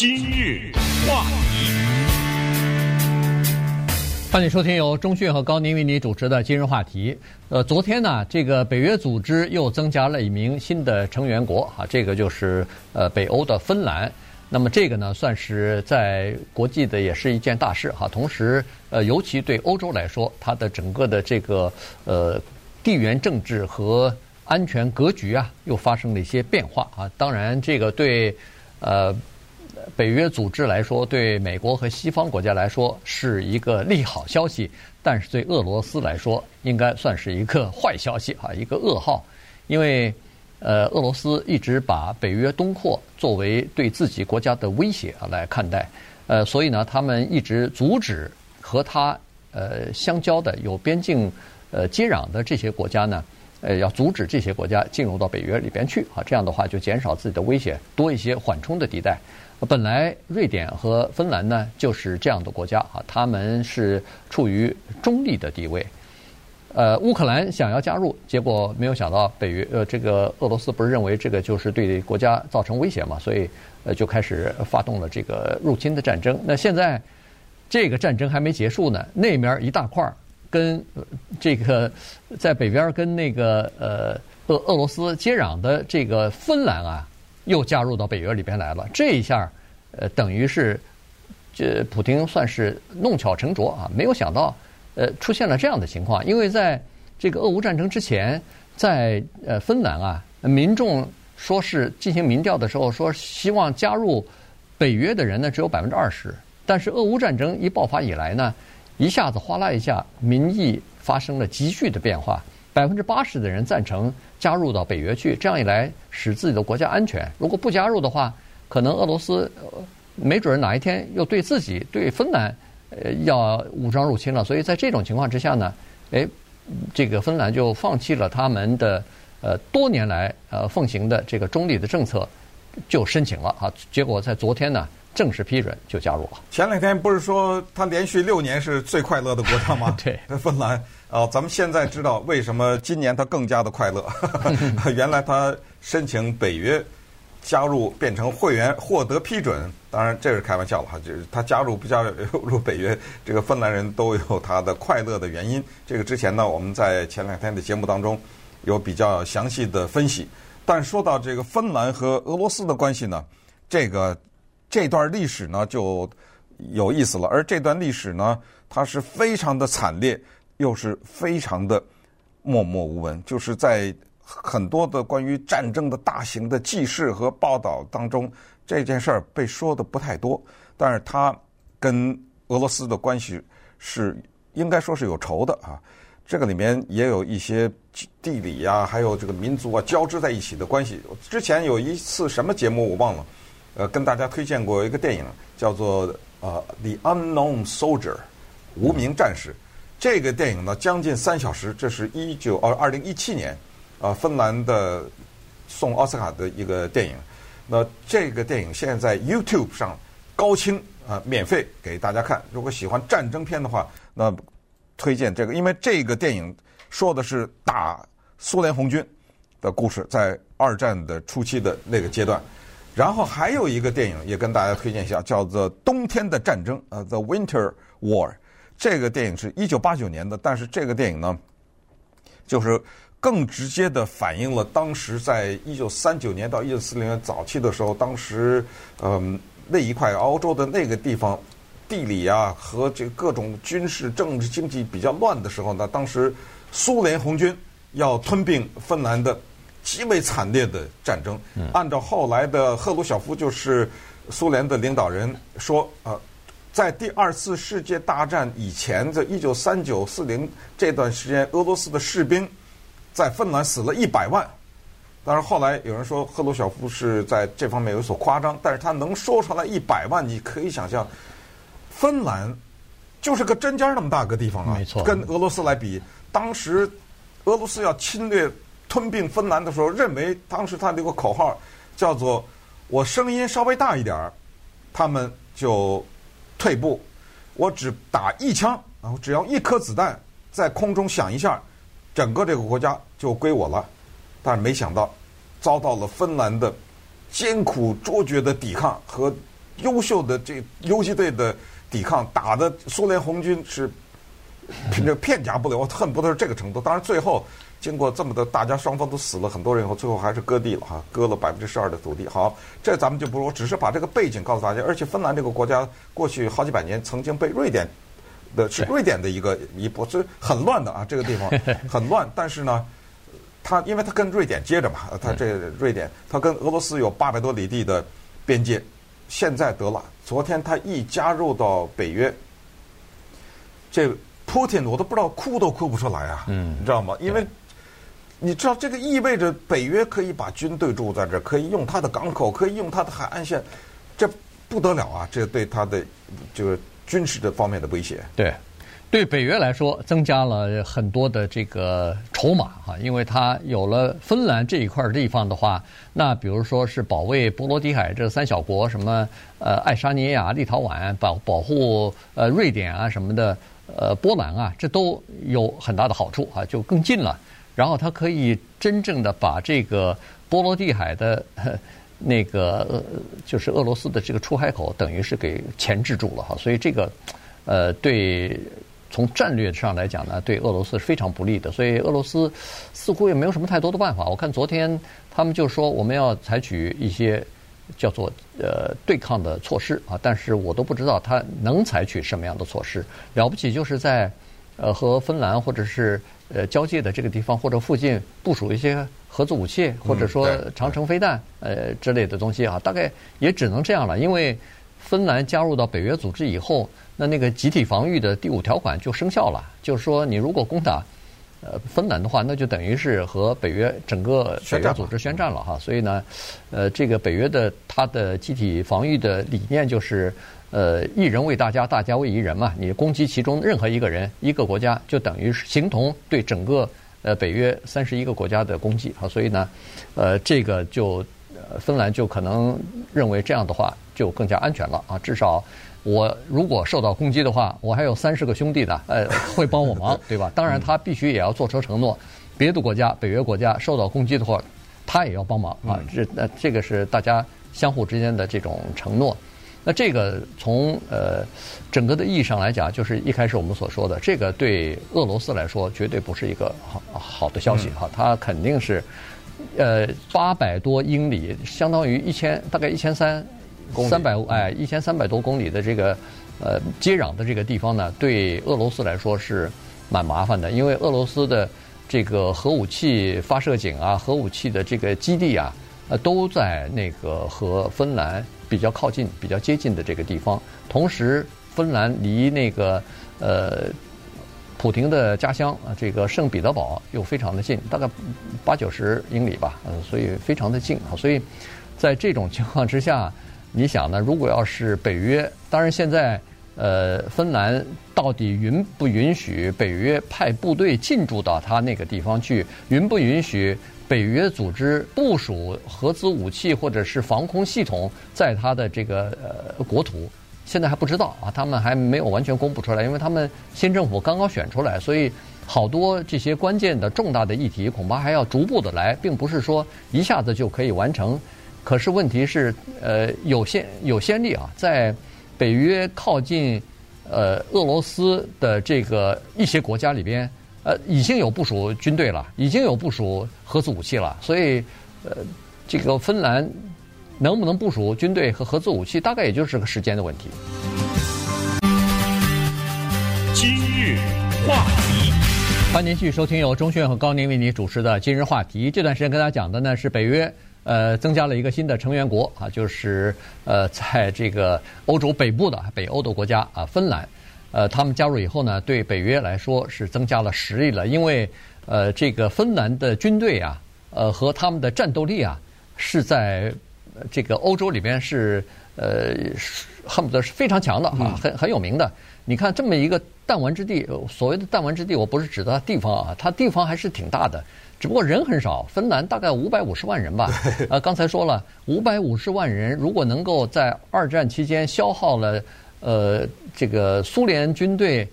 今日话题，欢迎收听由中讯和高宁为你主持的今日话题。呃，昨天呢，这个北约组织又增加了一名新的成员国啊，这个就是呃北欧的芬兰。那么这个呢，算是在国际的也是一件大事哈。同时，呃，尤其对欧洲来说，它的整个的这个呃地缘政治和安全格局啊，又发生了一些变化啊。当然，这个对呃。北约组织来说，对美国和西方国家来说是一个利好消息，但是对俄罗斯来说，应该算是一个坏消息啊，一个噩耗。因为，呃，俄罗斯一直把北约东扩作为对自己国家的威胁啊来看待，呃，所以呢，他们一直阻止和他呃相交的有边境呃接壤的这些国家呢，呃，要阻止这些国家进入到北约里边去啊，这样的话就减少自己的威胁，多一些缓冲的地带。本来瑞典和芬兰呢就是这样的国家啊，他们是处于中立的地位。呃，乌克兰想要加入，结果没有想到北约呃这个俄罗斯不是认为这个就是对国家造成威胁嘛，所以呃就开始发动了这个入侵的战争。那现在这个战争还没结束呢，那面一大块跟这个在北边跟那个呃俄俄罗斯接壤的这个芬兰啊。又加入到北约里边来了，这一下，呃，等于是，这普丁算是弄巧成拙啊，没有想到，呃，出现了这样的情况。因为在这个俄乌战争之前，在呃芬兰啊，民众说是进行民调的时候说希望加入北约的人呢只有百分之二十，但是俄乌战争一爆发以来呢，一下子哗啦一下，民意发生了急剧的变化。百分之八十的人赞成加入到北约去，这样一来使自己的国家安全。如果不加入的话，可能俄罗斯呃没准哪一天又对自己、对芬兰呃要武装入侵了。所以在这种情况之下呢，诶，这个芬兰就放弃了他们的呃多年来呃奉行的这个中立的政策，就申请了啊。结果在昨天呢正式批准就加入了。前两天不是说他连续六年是最快乐的国家吗？对，芬兰。哦，咱们现在知道为什么今年他更加的快乐。原来他申请北约加入变成会员获得批准，当然这是开玩笑了哈，就是他加入不加入北约，这个芬兰人都有他的快乐的原因。这个之前呢，我们在前两天的节目当中有比较详细的分析。但说到这个芬兰和俄罗斯的关系呢，这个这段历史呢就有意思了。而这段历史呢，它是非常的惨烈。又是非常的默默无闻，就是在很多的关于战争的大型的记事和报道当中，这件事儿被说的不太多。但是它跟俄罗斯的关系是应该说是有仇的啊，这个里面也有一些地理呀，还有这个民族啊交织在一起的关系。之前有一次什么节目我忘了，呃，跟大家推荐过一个电影，叫做呃《The Unknown Soldier》，无名战士。这个电影呢，将近三小时，这是一九呃二零一七年，呃，芬兰的送奥斯卡的一个电影。那这个电影现在在 YouTube 上高清啊、呃，免费给大家看。如果喜欢战争片的话，那推荐这个，因为这个电影说的是打苏联红军的故事，在二战的初期的那个阶段。然后还有一个电影也跟大家推荐一下，叫做《冬天的战争》呃，《The Winter War》。这个电影是一九八九年的，但是这个电影呢，就是更直接的反映了当时在一九三九年到一九四零年早期的时候，当时嗯那一块欧洲的那个地方地理啊和这各种军事、政治、经济比较乱的时候呢，当时苏联红军要吞并芬兰的极为惨烈的战争。按照后来的赫鲁晓夫就是苏联的领导人说呃。在第二次世界大战以前，在一九三九四零这段时间，俄罗斯的士兵在芬兰死了一百万。但是后来有人说赫鲁晓夫是在这方面有所夸张，但是他能说出来一百万，你可以想象，芬兰就是个针尖那么大个地方啊，没错，跟俄罗斯来比，当时俄罗斯要侵略吞并芬兰的时候，认为当时他那个口号叫做“我声音稍微大一点儿，他们就”退步，我只打一枪，然后只要一颗子弹在空中响一下，整个这个国家就归我了。但是没想到，遭到了芬兰的艰苦卓绝的抵抗和优秀的这游击队的抵抗，打的苏联红军是这个片甲不留，恨不得是这个程度。当然，最后经过这么多，大家双方都死了很多人以后，最后还是割地了哈，割了百分之十二的土地。好，这咱们就不说，只是把这个背景告诉大家。而且芬兰这个国家过去好几百年曾经被瑞典的是瑞典的一个一波，所以很乱的啊，这个地方 很乱。但是呢。他因为他跟瑞典接着嘛，他这瑞典他跟俄罗斯有八百多里地的边界，现在得了，昨天他一加入到北约，这 Putin，我都不知道哭都哭不出来啊，嗯，你知道吗？因为你知道这个意味着北约可以把军队驻在这，可以用它的港口，可以用它的海岸线，这不得了啊！这对它的这个军事的方面的威胁，对。对北约来说，增加了很多的这个筹码哈，因为它有了芬兰这一块地方的话，那比如说是保卫波罗的海这三小国，什么呃爱沙尼亚、立陶宛，保保护呃瑞典啊什么的，呃波兰啊，这都有很大的好处啊，就更近了。然后它可以真正的把这个波罗的海的 那个就是俄罗斯的这个出海口，等于是给钳制住了哈，所以这个呃对。从战略上来讲呢，对俄罗斯是非常不利的，所以俄罗斯似乎也没有什么太多的办法。我看昨天他们就说我们要采取一些叫做呃对抗的措施啊，但是我都不知道他能采取什么样的措施。了不起就是在呃和芬兰或者是呃交界的这个地方或者附近部署一些核子武器，或者说长城飞弹呃之类的东西啊，大概也只能这样了，因为芬兰加入到北约组织以后。那那个集体防御的第五条款就生效了，就是说你如果攻打呃芬兰的话，那就等于是和北约整个北约组织宣战了哈。所以呢，呃，这个北约的它的集体防御的理念就是呃一人为大家，大家为一人嘛。你攻击其中任何一个人、一个国家，就等于是形同对整个呃北约三十一个国家的攻击啊。所以呢，呃，这个就芬兰就可能认为这样的话就更加安全了啊，至少。我如果受到攻击的话，我还有三十个兄弟的，呃，会帮我忙，对吧？当然，他必须也要做出承诺，别的国家、北约国家受到攻击的话，他也要帮忙啊。这那这个是大家相互之间的这种承诺。那这个从呃整个的意义上来讲，就是一开始我们所说的，这个对俄罗斯来说绝对不是一个好好的消息哈。它肯定是呃八百多英里，相当于一千大概一千三。三百哎，一千三百多公里的这个呃接壤的这个地方呢，对俄罗斯来说是蛮麻烦的，因为俄罗斯的这个核武器发射井啊、核武器的这个基地啊，呃都在那个和芬兰比较靠近、比较接近的这个地方。同时，芬兰离那个呃普廷的家乡啊，这个圣彼得堡又非常的近，大概八九十英里吧，呃，所以非常的近啊。所以在这种情况之下。你想呢？如果要是北约，当然现在，呃，芬兰到底允不允许北约派部队进驻到他那个地方去？允不允许北约组织部署核子武器或者是防空系统在他的这个呃国土？现在还不知道啊，他们还没有完全公布出来，因为他们新政府刚刚选出来，所以好多这些关键的重大的议题恐怕还要逐步的来，并不是说一下子就可以完成。可是问题是，呃，有先有先例啊，在北约靠近呃俄罗斯的这个一些国家里边，呃，已经有部署军队了，已经有部署核子武器了。所以，呃，这个芬兰能不能部署军队和核子武器，大概也就是个时间的问题。今日话题，欢迎您继续收听由钟迅和高宁为您主持的《今日话题》。这段时间跟大家讲的呢是北约。呃，增加了一个新的成员国啊，就是呃，在这个欧洲北部的北欧的国家啊，芬兰。呃，他们加入以后呢，对北约来说是增加了实力了，因为呃，这个芬兰的军队啊，呃，和他们的战斗力啊，是在这个欧洲里边是呃，恨不得是非常强的啊，很很有名的。你看这么一个弹丸之地，所谓的弹丸之地，我不是指的它地方啊，它地方还是挺大的。只不过人很少，芬兰大概五百五十万人吧。呃，刚才说了，五百五十万人，如果能够在二战期间消耗了，呃，这个苏联军队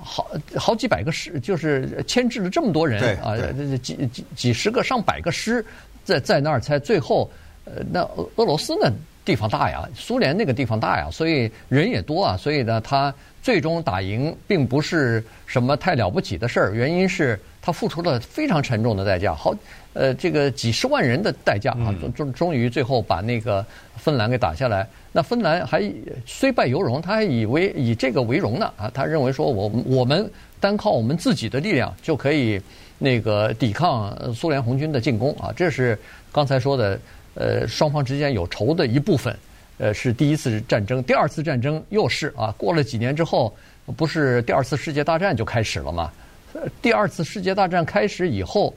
好好几百个师，就是牵制了这么多人啊，这几几几十个、上百个师在在那儿，才最后，呃，那俄俄罗斯呢，地方大呀，苏联那个地方大呀，所以人也多啊，所以呢，他最终打赢并不是什么太了不起的事儿，原因是他付出了非常沉重的代价，好，呃，这个几十万人的代价啊，终终终于最后把那个芬兰给打下来。那芬兰还虽败犹荣，他还以为以这个为荣呢啊，他认为说我我们单靠我们自己的力量就可以那个抵抗苏联红军的进攻啊，这是刚才说的。呃，双方之间有仇的一部分，呃，是第一次战争，第二次战争又是啊，过了几年之后，不是第二次世界大战就开始了吗？第二次世界大战开始以后，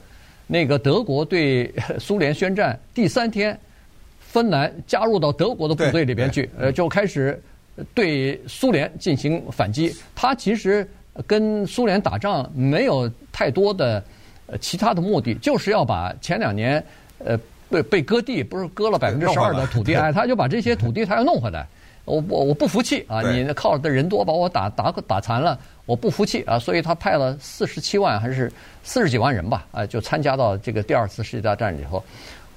那个德国对 苏联宣战第三天，芬兰加入到德国的部队里边去，呃，就开始对苏联进行反击。他其实跟苏联打仗没有太多的其他的目的，就是要把前两年呃。被被割地，不是割了百分之十二的土地，哎，他就把这些土地他要弄回来。我我我不服气啊！你靠的人多把我打打打残了，我不服气啊！所以他派了四十七万还是四十几万人吧，啊，就参加到这个第二次世界大战以后。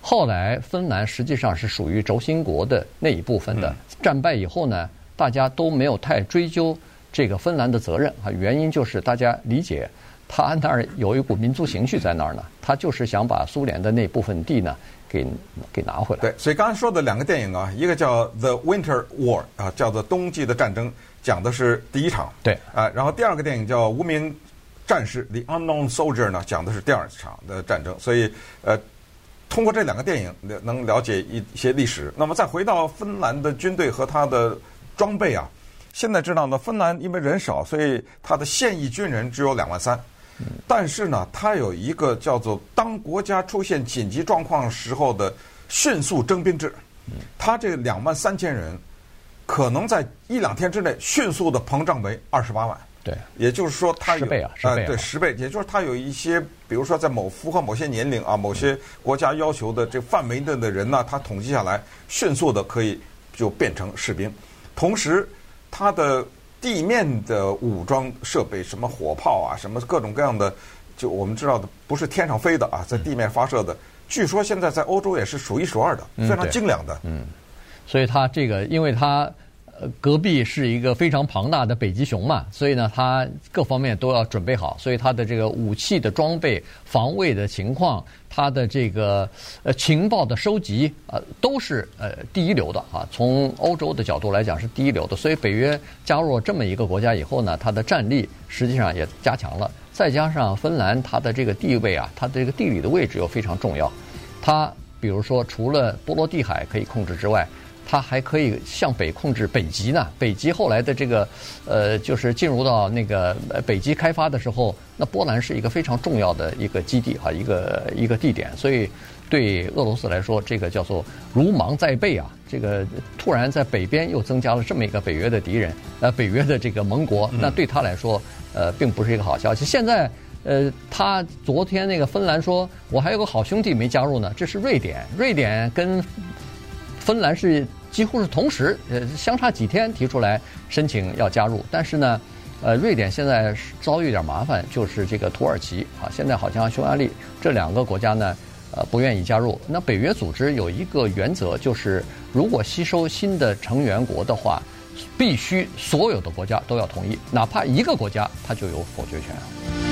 后来芬兰实际上是属于轴心国的那一部分的。战败以后呢，大家都没有太追究这个芬兰的责任啊，原因就是大家理解。他那儿有一股民族情绪在那儿呢，他就是想把苏联的那部分地呢给给拿回来。对，所以刚才说的两个电影啊，一个叫《The Winter War》啊，叫做《冬季的战争》，讲的是第一场。对啊，然后第二个电影叫《无名战士》（The Unknown Soldier） 呢，讲的是第二场的战争。所以呃，通过这两个电影能了解一些历史。那么再回到芬兰的军队和他的装备啊，现在知道呢，芬兰因为人少，所以他的现役军人只有两万三。但是呢，它有一个叫做“当国家出现紧急状况时候的迅速征兵制”，它这两万三千人可能在一两天之内迅速的膨胀为二十八万。对，也就是说，它有十倍啊，十倍啊，对，十倍。也就是它有一些，比如说在某符合某些年龄啊、某些国家要求的这范围内的人呢，他统计下来，迅速的可以就变成士兵。同时，它的。地面的武装设备，什么火炮啊，什么各种各样的，就我们知道的，不是天上飞的啊，在地面发射的。据说现在在欧洲也是数一数二的，非常精良的。嗯，所以它这个，因为它。呃隔壁是一个非常庞大的北极熊嘛，所以呢，它各方面都要准备好，所以它的这个武器的装备、防卫的情况，它的这个呃情报的收集啊，都是呃第一流的啊。从欧洲的角度来讲是第一流的，所以北约加入了这么一个国家以后呢，它的战力实际上也加强了。再加上芬兰，它的这个地位啊，它的这个地理的位置又非常重要。它比如说，除了波罗的海可以控制之外，它还可以向北控制北极呢。北极后来的这个，呃，就是进入到那个北极开发的时候，那波兰是一个非常重要的一个基地哈，一个一个地点。所以对俄罗斯来说，这个叫做如芒在背啊。这个突然在北边又增加了这么一个北约的敌人，呃，北约的这个盟国，那对他来说，呃，并不是一个好消息。现在，呃，他昨天那个芬兰说，我还有个好兄弟没加入呢，这是瑞典。瑞典跟芬兰是。几乎是同时，呃，相差几天提出来申请要加入，但是呢，呃，瑞典现在遭遇一点麻烦，就是这个土耳其啊，现在好像匈牙利这两个国家呢，呃，不愿意加入。那北约组织有一个原则，就是如果吸收新的成员国的话，必须所有的国家都要同意，哪怕一个国家它就有否决权。